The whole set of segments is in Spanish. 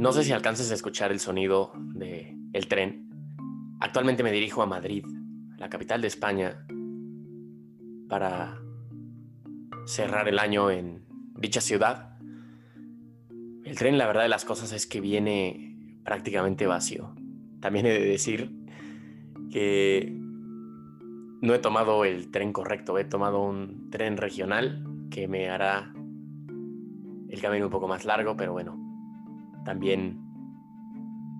No sé si alcances a escuchar el sonido del el tren. Actualmente me dirijo a Madrid, la capital de España, para cerrar el año en dicha ciudad. El tren, la verdad de las cosas es que viene prácticamente vacío. También he de decir que no he tomado el tren correcto, he tomado un tren regional que me hará el camino un poco más largo, pero bueno, también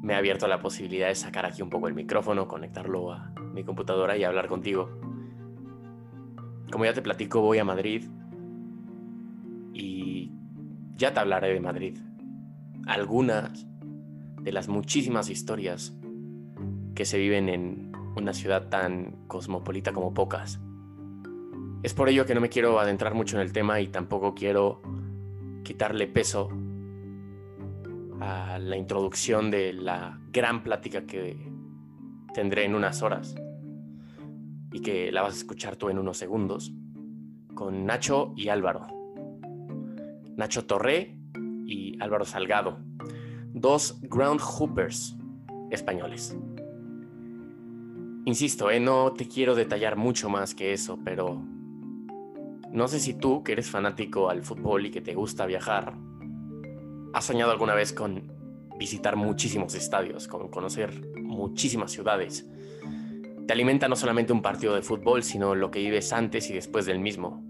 me ha abierto la posibilidad de sacar aquí un poco el micrófono, conectarlo a mi computadora y hablar contigo. Como ya te platico, voy a Madrid y ya te hablaré de Madrid. Algunas de las muchísimas historias que se viven en una ciudad tan cosmopolita como pocas. Es por ello que no me quiero adentrar mucho en el tema y tampoco quiero quitarle peso a la introducción de la gran plática que tendré en unas horas y que la vas a escuchar tú en unos segundos con Nacho y Álvaro. Nacho Torré y Álvaro Salgado, dos ground hoopers españoles. Insisto, eh, no te quiero detallar mucho más que eso, pero no sé si tú, que eres fanático al fútbol y que te gusta viajar, ¿Has soñado alguna vez con visitar muchísimos estadios, con conocer muchísimas ciudades? Te alimenta no solamente un partido de fútbol, sino lo que vives antes y después del mismo.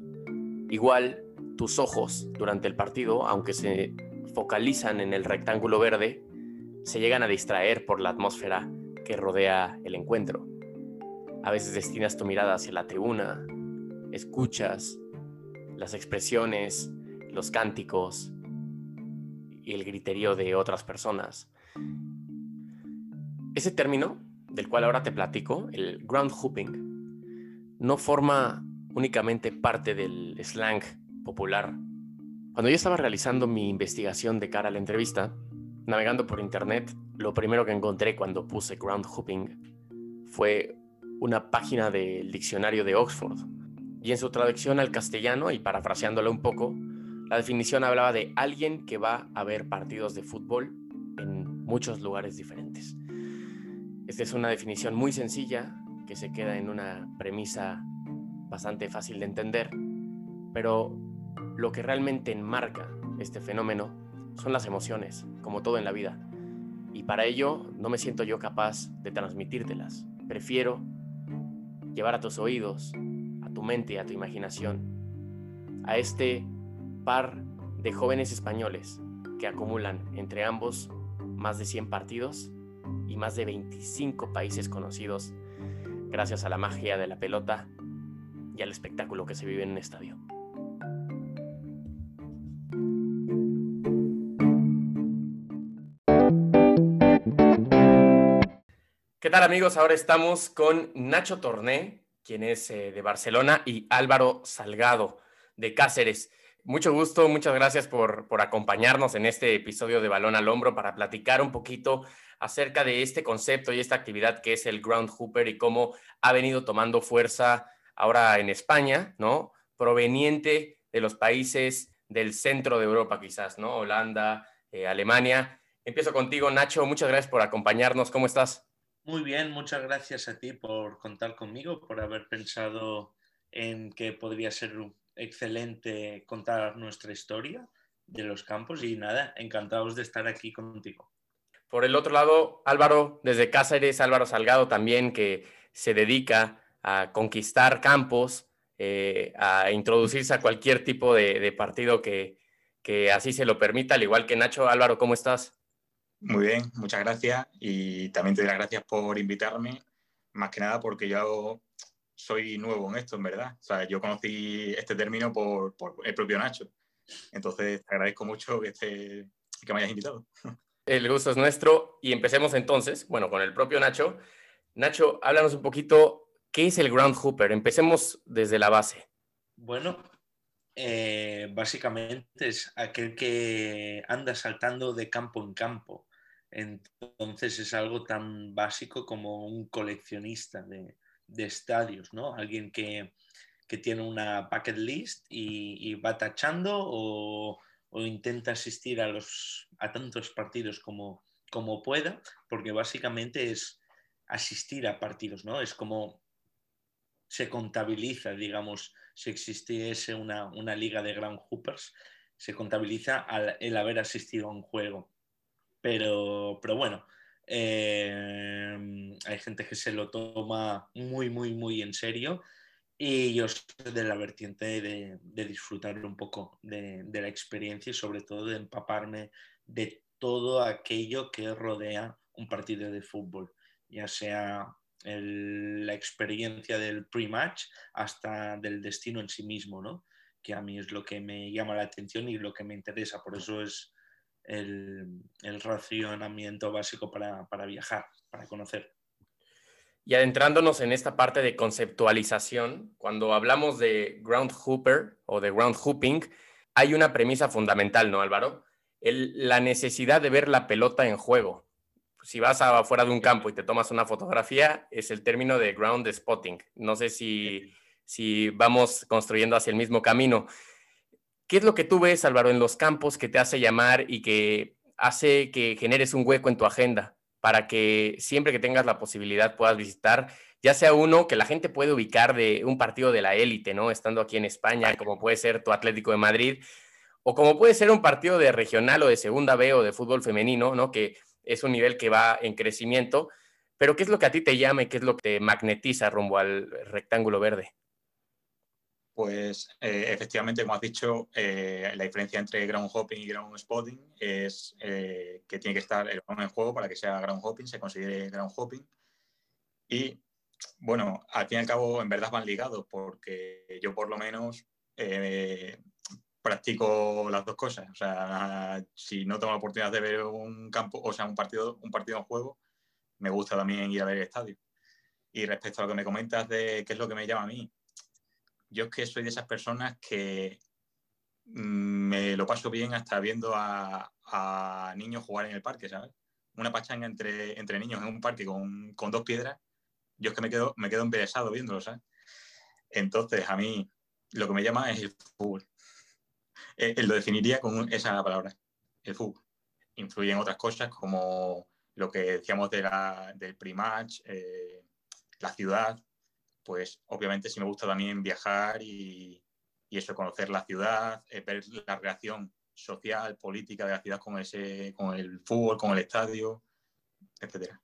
Igual, tus ojos durante el partido, aunque se focalizan en el rectángulo verde, se llegan a distraer por la atmósfera que rodea el encuentro. A veces destinas tu mirada hacia la tribuna, escuchas las expresiones, los cánticos, y el griterío de otras personas. Ese término, del cual ahora te platico, el ground hooping, no forma únicamente parte del slang popular. Cuando yo estaba realizando mi investigación de cara a la entrevista, navegando por internet, lo primero que encontré cuando puse ground hooping fue una página del diccionario de Oxford. Y en su traducción al castellano, y parafraseándolo un poco, la definición hablaba de alguien que va a ver partidos de fútbol en muchos lugares diferentes. Esta es una definición muy sencilla que se queda en una premisa bastante fácil de entender, pero lo que realmente enmarca este fenómeno son las emociones, como todo en la vida. Y para ello no me siento yo capaz de transmitírtelas. Prefiero llevar a tus oídos, mente a tu imaginación, a este par de jóvenes españoles que acumulan entre ambos más de 100 partidos y más de 25 países conocidos gracias a la magia de la pelota y al espectáculo que se vive en un estadio. ¿Qué tal amigos? Ahora estamos con Nacho Torné, quien es eh, de Barcelona, y Álvaro Salgado de Cáceres. Mucho gusto, muchas gracias por, acompañarnos en este episodio de Balón al Hombro para platicar un poquito acerca de este concepto y esta actividad que es el ground hooper y cómo ha venido tomando fuerza ahora en España, ¿no? Proveniente de los países del centro de Europa quizás, ¿no? Holanda, eh, Alemania. Empiezo contigo, Nacho, muchas gracias por acompañarnos, ¿cómo estás? Muy bien, muchas gracias a ti por contar conmigo, por haber pensado en que podría ser excelente contar nuestra historia de los campos y nada, encantados de estar aquí contigo. Por el otro lado, Álvaro, desde Cáceres, Álvaro Salgado también, que se dedica a conquistar campos, eh, a introducirse a cualquier tipo de, partido que, que, así se lo permita, al igual que Nacho. Álvaro, ¿cómo estás? Muy bien, muchas gracias y también te doy las gracias por invitarme, más que nada porque yo soy nuevo en esto, en verdad. O sea, yo conocí este término por, el propio Nacho. Entonces, te agradezco mucho que, esté, que me hayas invitado. El gusto es nuestro y empecemos entonces, bueno, con el propio Nacho. Nacho, háblanos un poquito, ¿qué es el ground hooper? Empecemos desde la base. Bueno, eh, básicamente es aquel que anda saltando de campo en campo. Entonces es algo tan básico como un coleccionista de, estadios, ¿no? Alguien que, que tiene una bucket list y, va tachando o, intenta asistir a, los, a tantos partidos como, como pueda, porque básicamente es asistir a partidos, ¿no? Es como se contabiliza, digamos, si existiese una, una liga de Ground Hoopers, se contabiliza el haber asistido a un juego. Pero, pero bueno, eh, hay gente que se lo toma muy, muy, muy en serio y yo soy de la vertiente de, disfrutar un poco de, la experiencia y sobre todo de empaparme de todo aquello que rodea un partido de fútbol, ya sea la experiencia del pre-match hasta del destino en sí mismo, ¿no? que a mí es lo que me llama la atención y lo que me interesa. Por eso es el, racionamiento básico para, viajar, para conocer. Y adentrándonos en esta parte de conceptualización, cuando hablamos de ground hooper o de ground hooping, hay una premisa fundamental, ¿no, Álvaro? la necesidad de ver la pelota en juego. Si vas afuera de un campo y te tomas una fotografía, es el término de ground spotting. No sé si si vamos construyendo hacia el mismo camino. ¿Qué es lo que tú ves, Álvaro, en los campos que te hace llamar y que hace que generes un hueco en tu agenda para que siempre que tengas la posibilidad puedas visitar, ya sea uno que la gente puede ubicar de un partido de la élite, ¿no? Estando aquí en España, como puede ser tu Atlético de Madrid, o como puede ser un partido de regional o de segunda B o de fútbol femenino, ¿no? Que es un nivel que va en crecimiento, pero ¿qué es lo que a ti te llama y qué es lo que te magnetiza rumbo al rectángulo verde? Pues eh, efectivamente, como has dicho, eh, la diferencia entre ground hopping y ground spotting es eh, que tiene que estar el en juego para que sea ground hopping, se considere ground hopping. Y bueno, al fin y al cabo, en verdad van ligados, porque yo por lo menos practico las dos cosas. O sea, si no tengo la oportunidad de ver un campo, o sea, un partido, un partido en juego, me gusta también ir a ver el estadio. Y respecto a lo que me comentas de qué es lo que me llama a mí, yo es que soy de esas personas que mm, me lo paso bien hasta viendo a, niños jugar en el parque, ¿sabes? Una pachanga entre, entre niños en un parque con, dos piedras, yo es que me quedo, me quedo embelesado viéndolo, ¿sabes? Entonces, a mí lo que me llama es el fútbol. Eh, eh, lo definiría con esa palabra, el fútbol. Influye en otras cosas como lo que decíamos de la, del pre-match, eh, la ciudad, pues obviamente sí me gusta también viajar y, eso, conocer la ciudad, eh, ver la relación social, política de la ciudad con, ese, con el fútbol, con el estadio, etcétera.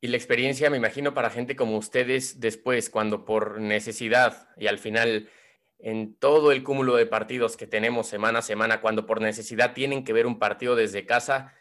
Y la experiencia, me imagino, para gente como ustedes después, cuando por necesidad y al final en todo el cúmulo de partidos que tenemos semana a semana, cuando por necesidad tienen que ver un partido desde casa,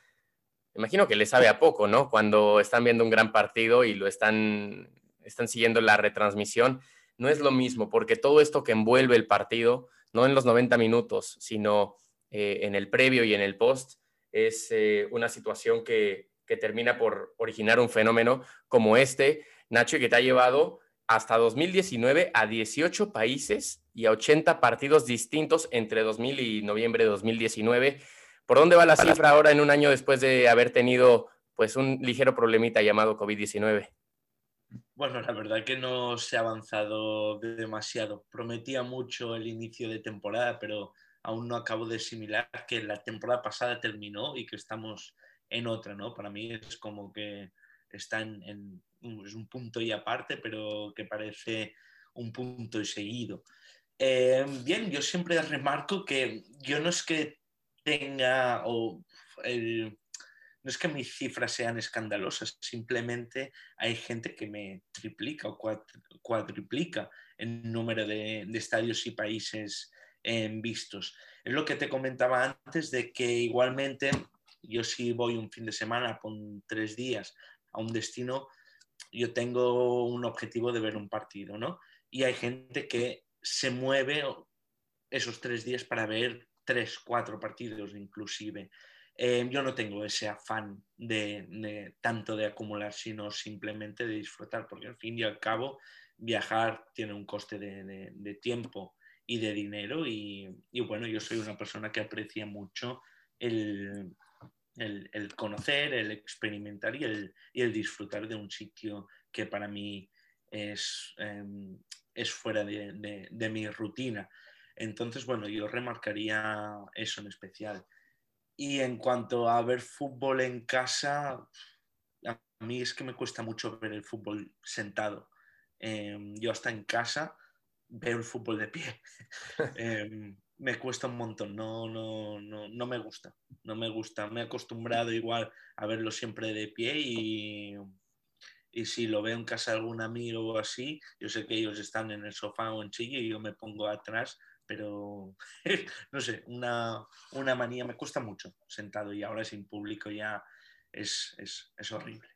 imagino que les sabe a poco, ¿no? Cuando están viendo un gran partido y lo están están siguiendo la retransmisión, no es lo mismo, porque todo esto que envuelve el partido, no en los 90 minutos, sino eh, en el previo y en el post, es eh, una situación que, que termina por originar un fenómeno como este, Nacho, y que te ha llevado hasta 2019 a 18 países y a 80 partidos distintos entre 2000 y noviembre de 2019. ¿Por dónde va la cifra ahora en un año después de haber tenido pues un ligero problemita llamado COVID-19? Bueno, la verdad que no se ha avanzado demasiado. Prometía mucho el inicio de temporada, pero aún no acabo de asimilar que la temporada pasada terminó y que estamos en otra, ¿no? Para mí es como que está en, es un punto y aparte, pero que parece un punto y seguido. Eh, bien, yo siempre remarco que yo no es que tenga o el, no es que mis cifras sean escandalosas, simplemente hay gente que me triplica o cuadriplica el número de, estadios y países vistos. Es lo que te comentaba antes de que igualmente yo si voy un fin de semana con tres días a un destino, yo tengo un objetivo de ver un partido, ¿no? Y hay gente que se mueve esos tres días para ver tres, cuatro partidos inclusive. Eh, yo no tengo ese afán de, tanto de acumular, sino simplemente de disfrutar, porque al fin y al cabo viajar tiene un coste de, tiempo y de dinero y, bueno, yo soy una persona que aprecia mucho el, conocer, el experimentar y el, disfrutar de un sitio que para mí es, em, es fuera de, mi rutina. Entonces, bueno, yo remarcaría eso en especial. Y en cuanto a ver fútbol en casa, a mí es que me cuesta mucho ver el fútbol sentado. Em, yo hasta en casa veo el fútbol de pie. Em, me cuesta un montón, no, no, no, no me gusta, no me gusta. Me he acostumbrado igual a verlo siempre de pie y, y si lo veo en casa de algún amigo o así, yo sé que ellos están en el sofá o en chile y yo me pongo atrás, pero no sé, una, una, manía me cuesta mucho sentado y ahora sin público ya es, es, es horrible.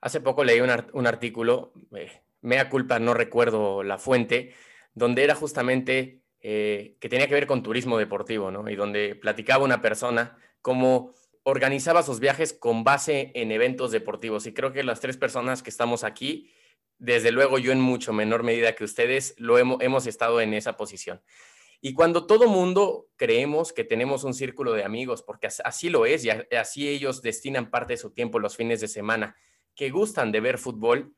Hace poco leí un, un artículo, eh, mea culpa, no recuerdo la fuente, donde era justamente eh, que tenía que ver con turismo deportivo, ¿no? Y donde platicaba una persona cómo organizaba sus viajes con base en eventos deportivos. Y creo que las tres personas que estamos aquí, desde luego yo en mucho menor medida que ustedes, lo hemos, estado en esa posición. Y cuando todo mundo creemos que tenemos un círculo de amigos, porque así lo es, y así ellos destinan parte de su tiempo los fines de semana, que gustan de ver fútbol,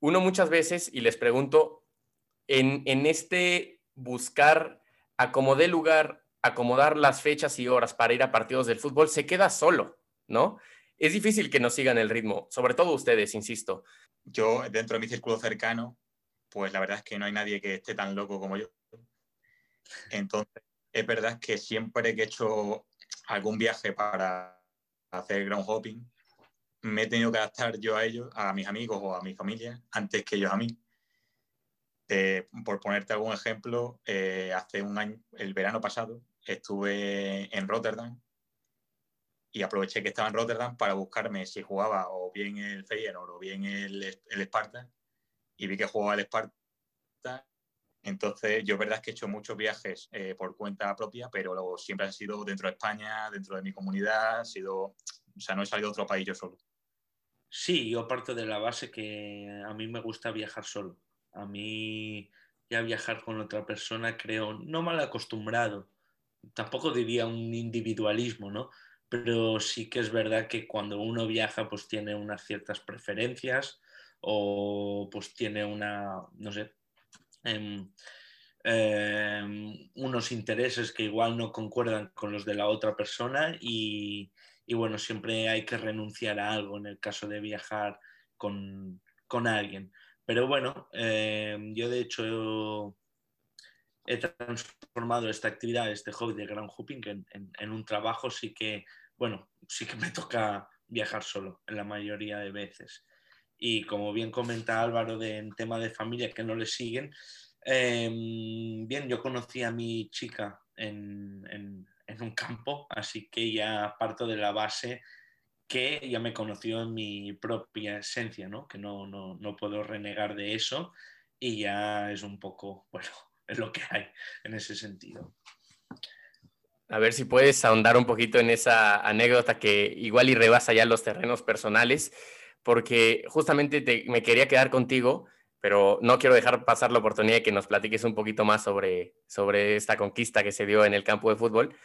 uno muchas veces, y les pregunto, en, en este buscar acomodar lugar, acomodar las fechas y horas para ir a partidos del fútbol, se queda solo, ¿no? Es difícil que nos sigan el ritmo, sobre todo ustedes, insisto. Yo, dentro de mi círculo cercano, pues la verdad es que no hay nadie que esté tan loco como yo. Entonces, es verdad que siempre que he hecho algún viaje para hacer ground hopping, me he tenido que adaptar yo a ellos, a mis amigos o a mi familia, antes que ellos a mí por ponerte algún ejemplo, eh, hace un año, el verano pasado, estuve en Rotterdam y aproveché que estaba en Rotterdam para buscarme si jugaba o bien el Feyenoord o bien el, el Sparta y vi que jugaba el Sparta. Entonces, yo verdad es que he hecho muchos viajes eh, por cuenta propia, pero luego siempre han sido dentro de España, dentro de mi comunidad, ha sido, o sea, no he salido a otro país yo solo. Sí, yo parto de la base que a mí me gusta viajar solo. A mí ya viajar con otra persona creo no mal acostumbrado, tampoco diría un individualismo, ¿no? Pero sí que es verdad que cuando uno viaja pues tiene unas ciertas preferencias o pues tiene una, no sé, em, em, unos intereses que igual no concuerdan con los de la otra persona y, y bueno, siempre hay que renunciar a algo en el caso de viajar con, con alguien. Pero bueno, eh, yo de hecho he transformado esta actividad, este hobby de ground hooping en, un trabajo, sí que, bueno, sí que me toca viajar solo en la mayoría de veces. Y como bien comenta Álvaro de, en tema de familia que no le siguen, em, bien, yo conocí a mi chica en, en, un campo, así que ya parto de la base que ya me conoció en mi propia esencia, ¿no? que no, no, no, puedo renegar de eso y ya es un poco, bueno, es lo que hay en ese sentido. A ver si puedes ahondar un poquito en esa anécdota que igual y rebasa ya los terrenos personales, porque justamente me quería quedar contigo, pero no quiero dejar pasar la oportunidad de que nos platiques un poquito más sobre, sobre esta conquista que se dio en el campo de fútbol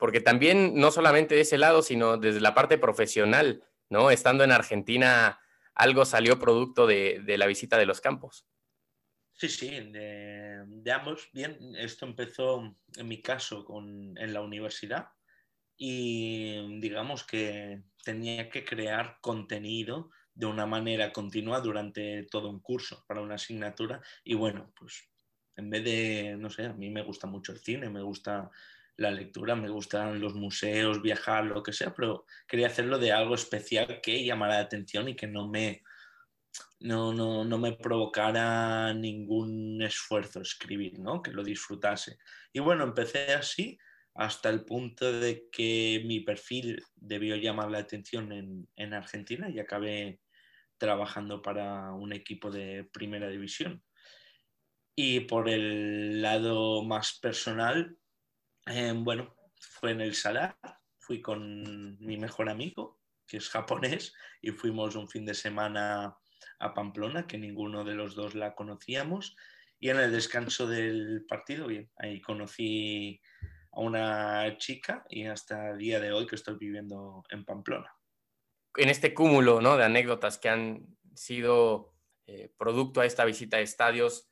porque también no solamente de ese lado, sino desde la parte profesional, ¿no? Estando en Argentina, algo salió producto de, la visita de los campos. Sí, sí, de, ambos. Bien, esto empezó en mi caso con, en la universidad y digamos que tenía que crear contenido de una manera continua durante todo un curso para una asignatura y bueno, pues en vez de, no sé, a mí me gusta mucho el cine, me gusta la lectura, me gustan los museos, viajar, lo que sea, pero quería hacerlo de algo especial que llamara la atención y que no me, no, no, no me provocara ningún esfuerzo escribir, ¿no? que lo disfrutase. Y bueno, empecé así hasta el punto de que mi perfil debió llamar la atención en, en Argentina y acabé trabajando para un equipo de primera división. Y por el lado más personal, Em, bueno, fue en el Salar, fui con mi mejor amigo, que es japonés, y fuimos un fin de semana a Pamplona, que ninguno de los dos la conocíamos, y en el descanso del partido, bien, ahí conocí a una chica y hasta el día de hoy que estoy viviendo en Pamplona. En este cúmulo ¿no? de anécdotas que han sido eh, producto a esta visita a estadios.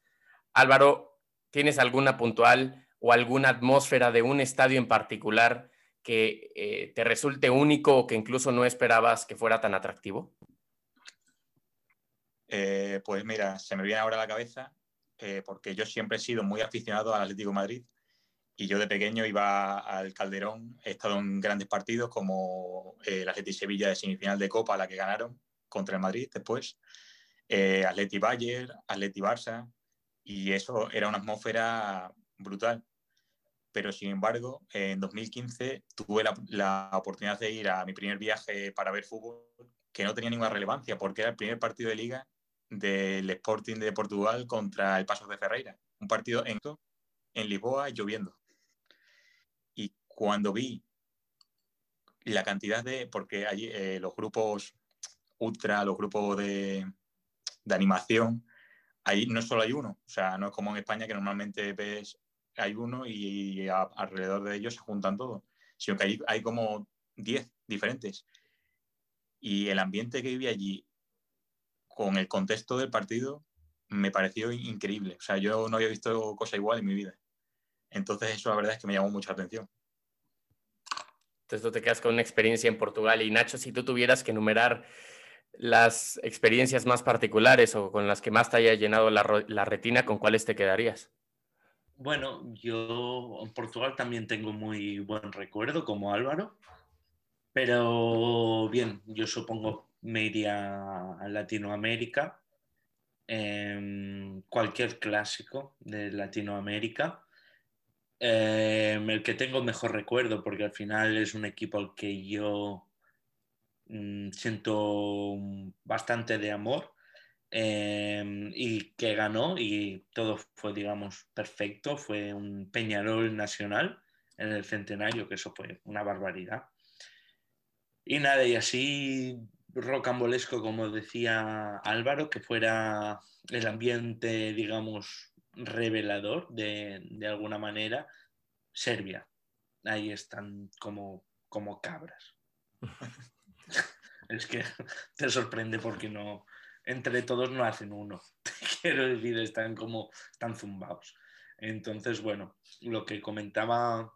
Álvaro, ¿tienes alguna puntual o alguna atmósfera de un estadio en particular que eh, te resulte único o que incluso no esperabas que fuera tan atractivo? Eh, pues mira, se me viene ahora a la cabeza porque yo siempre he sido muy aficionado al Atlético Madrid y yo de pequeño iba al Calderón, he estado en grandes partidos como el Atlético Sevilla de semifinal de Copa, la que ganaron contra el Madrid después, eh, Atleti Bayern, Atleti Barça, y eso era una atmósfera brutal. Pero sin embargo, en 2015 tuve la, oportunidad de ir a mi primer viaje para ver fútbol, que no tenía ninguna relevancia, porque era el primer partido de liga del Sporting de Portugal contra el Pasos de Ferreira. Un partido en, en Lisboa lloviendo. Y cuando vi la cantidad de, porque allí eh, los grupos ultra, los grupos de, de animación, ahí no solo hay uno, o sea, no es como en España que normalmente ves, hay uno y, alrededor de ellos se juntan todos, sino que hay, hay como 10 diferentes. Y el ambiente que vive allí, con el contexto del partido, me pareció increíble. O sea, yo no había visto cosa igual en mi vida. Entonces eso la verdad es que me llamó mucha atención. Entonces tú te quedas con una experiencia en Portugal. Y Nacho, si tú tuvieras que enumerar las experiencias más particulares o con las que más te haya llenado la, retina, ¿con cuáles te quedarías? Bueno, yo en Portugal también tengo muy buen recuerdo, como Álvaro, pero bien, yo supongo me iría a Latinoamérica, cualquier clásico de Latinoamérica. Em, el que tengo mejor recuerdo, porque al final es un equipo al que yo Mm, siento bastante de amor em, y que ganó y todo fue, digamos, perfecto. Fue un Peñarol nacional en el centenario, que eso fue una barbaridad. Y nada, y así rocambolesco, como decía Álvaro, que fuera el ambiente, digamos, revelador de, de alguna manera, Serbia. Ahí están como, como cabras. es que te sorprende porque no, entre todos no hacen uno. Quiero decir, están como, están zumbados. Entonces, bueno, lo que comentaba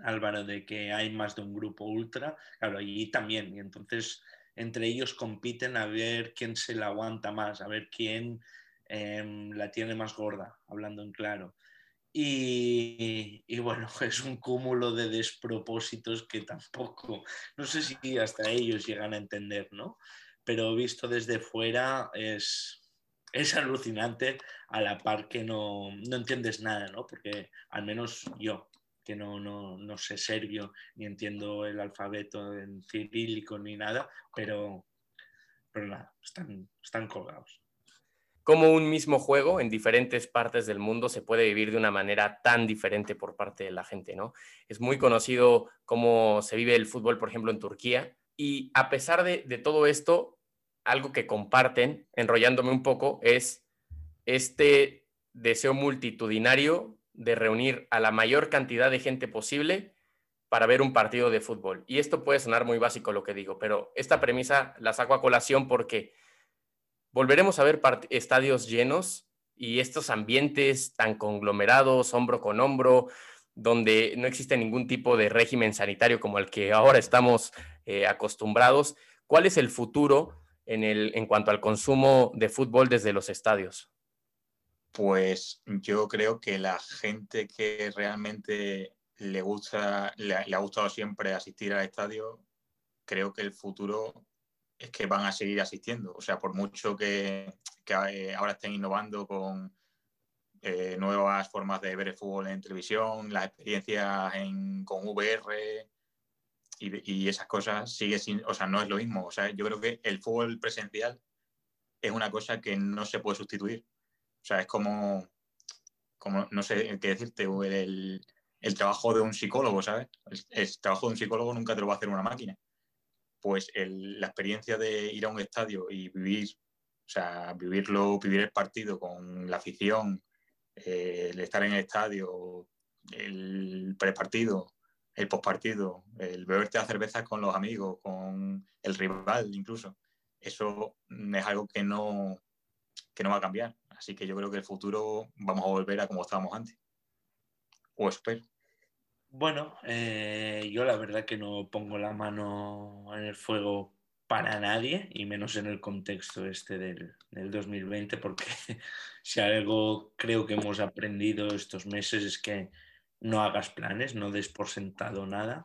Álvaro de que hay más de un grupo ultra, claro, allí también. Y entonces, entre ellos compiten a ver quién se la aguanta más, a ver quién em, la tiene más gorda, hablando en claro. Y, bueno, es un cúmulo de despropósitos que tampoco, no sé si hasta ellos llegan a entender, ¿no? Pero visto desde fuera es, es alucinante a la par que no, no entiendes nada, ¿no? Porque al menos yo, que no, no, no, sé serbio ni entiendo el alfabeto en cirílico ni nada, pero, pero nada, están, están colgados cómo un mismo juego en diferentes partes del mundo se puede vivir de una manera tan diferente por parte de la gente, ¿no? Es muy conocido cómo se vive el fútbol, por ejemplo, en Turquía. Y a pesar de, todo esto, algo que comparten, enrollándome un poco, es este deseo multitudinario de reunir a la mayor cantidad de gente posible para ver un partido de fútbol. Y esto puede sonar muy básico lo que digo, pero esta premisa la saco a colación porque volveremos a ver estadios llenos y estos ambientes tan conglomerados, hombro con hombro, donde no existe ningún tipo de régimen sanitario como el que ahora estamos eh, acostumbrados. ¿Cuál es el futuro en, el, en cuanto al consumo de fútbol desde los estadios? Pues yo creo que la gente que realmente le gusta, le ha gustado siempre asistir al estadio, creo que el futuro es que van a seguir asistiendo. O sea, por mucho que, eh, ahora estén innovando con eh, nuevas formas de ver el fútbol en televisión, las experiencias con VR y, esas cosas, sigue sin, o sea, no es lo mismo. O sea, yo creo que el fútbol presencial es una cosa que no se puede sustituir. O sea, es como, como no sé qué decirte, el, el trabajo de un psicólogo, ¿sabes? el trabajo de un psicólogo nunca te lo va a hacer una máquina pues la experiencia de ir a un estadio y vivir, o sea, vivirlo, vivir el partido con la afición, eh, el estar en el estadio, el prepartido, el postpartido, el beberte a cervezas con los amigos, con el rival incluso, eso es algo que no, que no va a cambiar. Así que yo creo que el futuro vamos a volver a como estábamos antes. O espero. Bueno, eh, yo la verdad que no pongo la mano en el fuego para nadie, y menos en el contexto este del, del 2020, porque si algo creo que hemos aprendido estos meses es que no hagas planes, no des por sentado nada,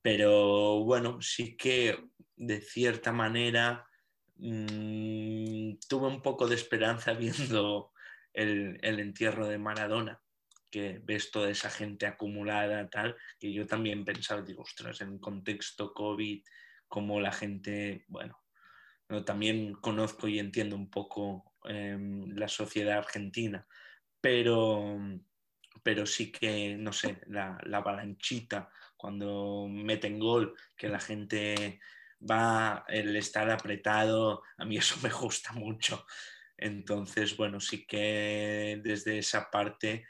pero bueno, sí que de cierta manera mmm, tuve un poco de esperanza viendo el, entierro de Maradona que ves toda esa gente acumulada, tal, que yo también pensaba, digo, ostras, en contexto COVID, como la gente, bueno, también conozco y entiendo un poco eh, la sociedad argentina, pero, pero sí que, no sé, la, la avalanchita, cuando meten gol, que la gente va, el estar apretado, a mí eso me gusta mucho. Entonces, bueno, sí que desde esa parte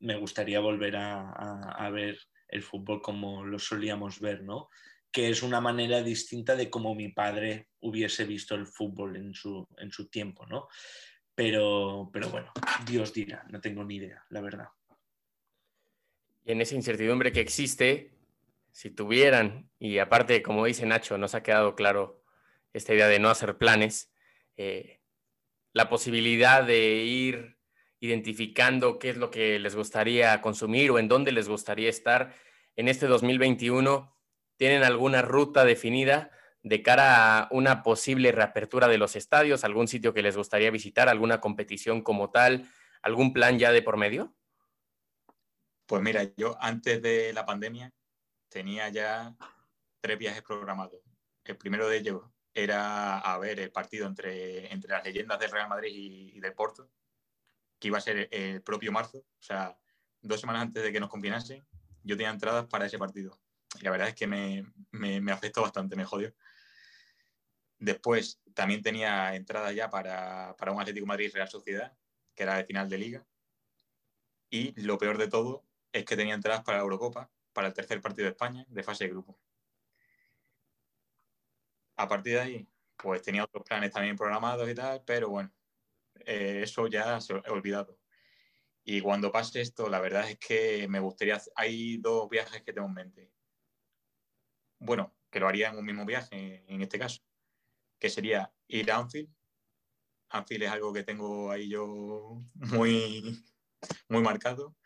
me gustaría volver a, ver el fútbol como lo solíamos ver, ¿no? Que es una manera distinta de cómo mi padre hubiese visto el fútbol en su, en su tiempo, ¿no? Pero, pero bueno, Dios dirá, no tengo ni idea, la verdad. Y en esa incertidumbre que existe, si tuvieran, y aparte, como dice Nacho, nos ha quedado claro esta idea de no hacer planes, eh, la posibilidad de ir identificando qué es lo que les gustaría consumir o en dónde les gustaría estar en este 2021? ¿Tienen alguna ruta definida de cara a una posible reapertura de los estadios? ¿Algún sitio que les gustaría visitar? ¿Alguna competición como tal? ¿Algún plan ya de por medio? Pues mira, yo antes de la pandemia tenía ya tres viajes programados. El primero de ellos era a ver el partido entre, entre las leyendas del Real Madrid y, y del Porto, que iba a ser el propio marzo, o sea, dos semanas antes de que nos confinasen, yo tenía entradas para ese partido. Y la verdad es que me, me, afectó bastante, me jodió. Después también tenía entradas ya para, para un Atlético Madrid Real Sociedad, que era de final de liga. Y lo peor de todo es que tenía entradas para la Eurocopa, para el tercer partido de España, de fase de grupo. A partir de ahí, pues tenía otros planes también programados y tal, pero bueno, eh, eso ya se ha olvidado. Y cuando pase esto, la verdad es que me gustaría, hay dos viajes que tengo en mente. Bueno, que lo haría en un mismo viaje, en este caso, que sería ir a Anfield. Anfield es algo que tengo ahí yo muy, muy marcado.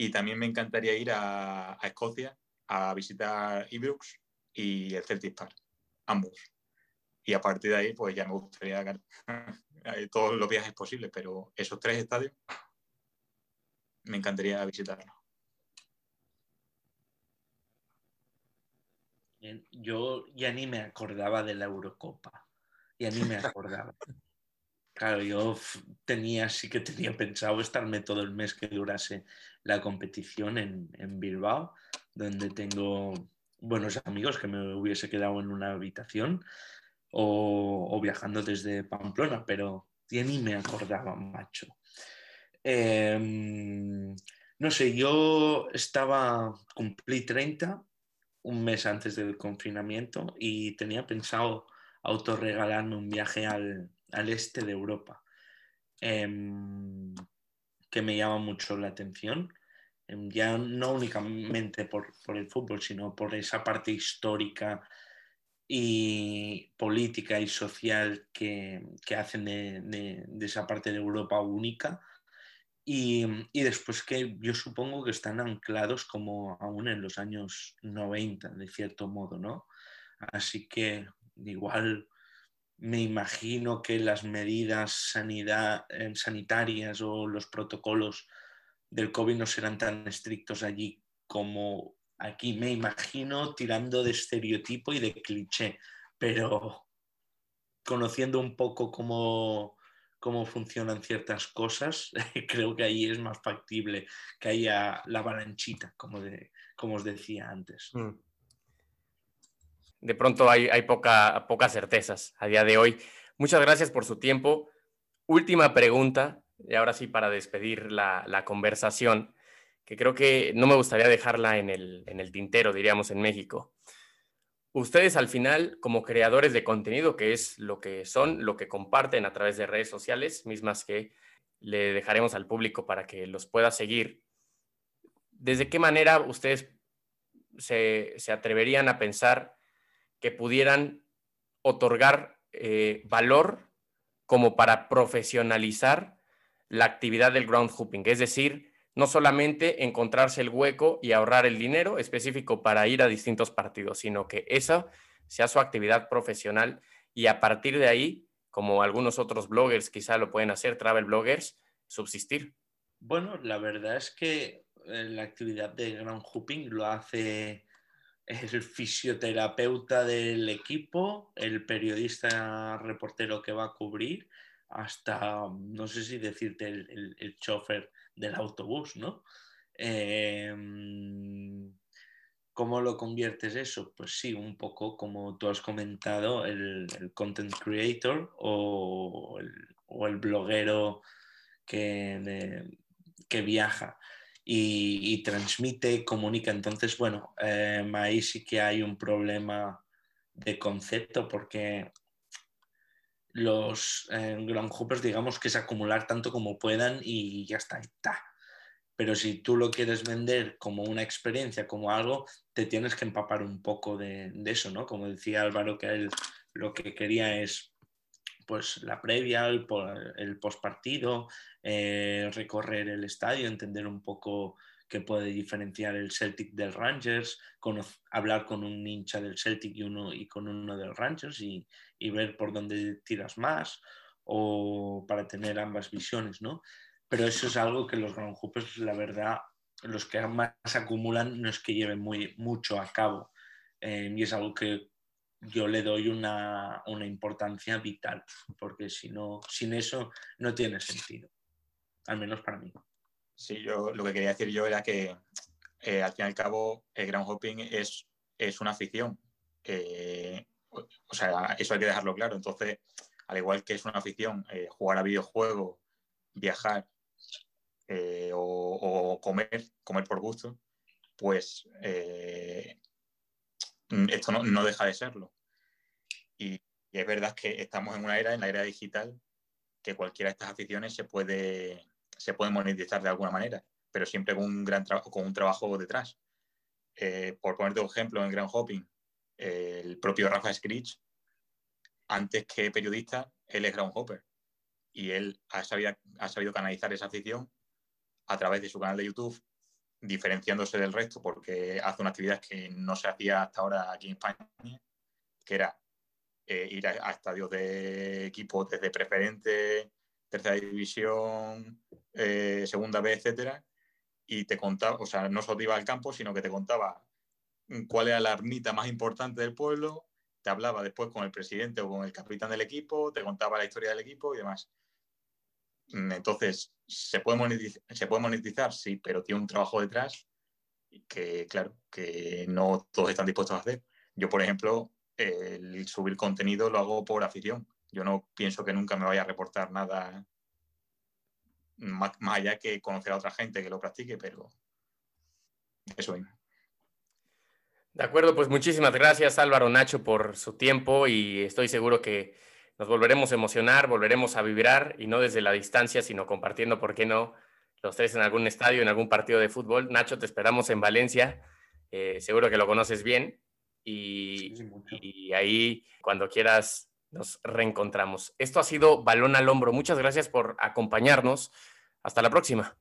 Y también me encantaría ir a, a Escocia a visitar Ibrox y el Celtic Park, ambos. Y a partir de ahí, pues ya me gustaría todos los viajes posibles, pero esos tres estadios me encantaría visitarlos. Yo ya ni me acordaba de la Eurocopa, ya ni me acordaba. Claro, yo tenía, sí que tenía pensado estarme todo el mes que durase la competición en, Bilbao, donde tengo buenos amigos que me hubiese quedado en una habitación o, viajando desde Pamplona, pero ya ni me acordaba, macho. Em, no sé, yo estaba, cumplí 30 un mes antes del confinamiento y tenía pensado autorregalarme un viaje al, este de Europa, em, que me llama mucho la atención, em, ya no únicamente por, por, el fútbol, sino por esa parte histórica y política y social que, que hacen de, de, de, esa parte de Europa única. Y, y, después que yo supongo que están anclados como aún en los años 90, de cierto modo, ¿no? Así que igual me imagino que las medidas sanidad, eh, sanitarias o los protocolos del COVID no serán tan estrictos allí como aquí me imagino tirando de estereotipo y de cliché, pero conociendo un poco cómo, cómo funcionan ciertas cosas, creo que ahí es más factible que haya la avalanchita, como, de, como os decía antes. Mm. De pronto hay, hay poca, pocas certezas a día de hoy. Muchas gracias por su tiempo. Última pregunta, y ahora sí para despedir la, la conversación que creo que no me gustaría dejarla en el, en el tintero, diríamos, en México. ustedes al final, como creadores de contenido, que es lo que son, lo que comparten a través de redes sociales, mismas que le dejaremos al público para que los pueda seguir, ¿desde qué manera ustedes se, atreverían a pensar que pudieran otorgar eh, valor como para profesionalizar la actividad del ground hooping? Es decir, no solamente encontrarse el hueco y ahorrar el dinero específico para ir a distintos partidos, sino que esa sea su actividad profesional y a partir de ahí, como algunos otros bloggers quizá lo pueden hacer, travel bloggers, subsistir. Bueno, la verdad es que eh, la actividad de ground hooping lo hace el fisioterapeuta del equipo, el periodista reportero que va a cubrir, hasta, no sé si decirte, el, el chofer del autobús, ¿no? Em, ¿Cómo lo conviertes eso? Pues sí, un poco como tú has comentado, el, content creator o el, bloguero que, que viaja y, transmite, comunica. Entonces, bueno, em, ahí sí que hay un problema de concepto porque los eh, ground hoopers, digamos que es acumular tanto como puedan y ya está, está. Pero si tú lo quieres vender como una experiencia, como algo, te tienes que empapar un poco de, eso, ¿no? Como decía Álvaro, que él lo que quería es pues la previa, el, el postpartido, eh, recorrer el estadio, entender un poco qué puede diferenciar el Celtic del Rangers, hablar con un hincha del Celtic y, uno, y con uno del Rangers y, y ver por dónde tiras más o para tener ambas visiones, ¿no? Pero eso es algo que los ground hoopers, la verdad, los que más acumulan no es que lleven muy, mucho a cabo eh, y es algo que yo le doy una, una, importancia vital, porque si no, sin eso no tiene sentido, al menos para mí. Sí, yo lo que quería decir yo era que eh, al fin y al cabo el ground hopping es, es una afición. Eh, o sea, eso hay que dejarlo claro. Entonces, al igual que es una afición, eh, jugar a videojuegos, viajar eh, o, comer, comer por gusto, pues esto no, deja de serlo. Y, es verdad que estamos en una era, en la era digital, que cualquiera de estas aficiones se puede, se puede monetizar de alguna manera, pero siempre con un gran trabajo, con un trabajo detrás. por ponerte un ejemplo, en Grand Hopping, el propio Rafa Scritch, antes que periodista, él es groundhopper y él ha sabido, ha sabido canalizar esa afición a través de su canal de YouTube, diferenciándose del resto porque hace una actividad que no se hacía hasta ahora aquí en España, que era eh, ir a, estadios de equipos desde preferente, tercera división, eh, segunda B, etcétera, y te contaba, o sea, no solo iba al campo, sino que te contaba cuál era la ermita más importante del pueblo, te hablaba después con el presidente o con el capitán del equipo, te contaba la historia del equipo y demás. Mm, entonces, ¿se puede monetizar? Sí, pero tiene un trabajo detrás que, claro, que no todos están dispuestos a hacer. Yo, por ejemplo, el subir contenido lo hago por afición. Yo no pienso que nunca me vaya a reportar nada más, allá que conocer a otra gente que lo practique, pero eso mismo. De acuerdo, pues muchísimas gracias Álvaro Nacho por su tiempo y estoy seguro que nos volveremos a emocionar, volveremos a vibrar y no desde la distancia, sino compartiendo, ¿por qué no? Los tres en algún estadio, en algún partido de fútbol. Nacho, te esperamos en Valencia, eh, seguro que lo conoces bien y, y ahí cuando quieras nos reencontramos. Esto ha sido Balón al Hombro. Muchas gracias por acompañarnos. Hasta la próxima.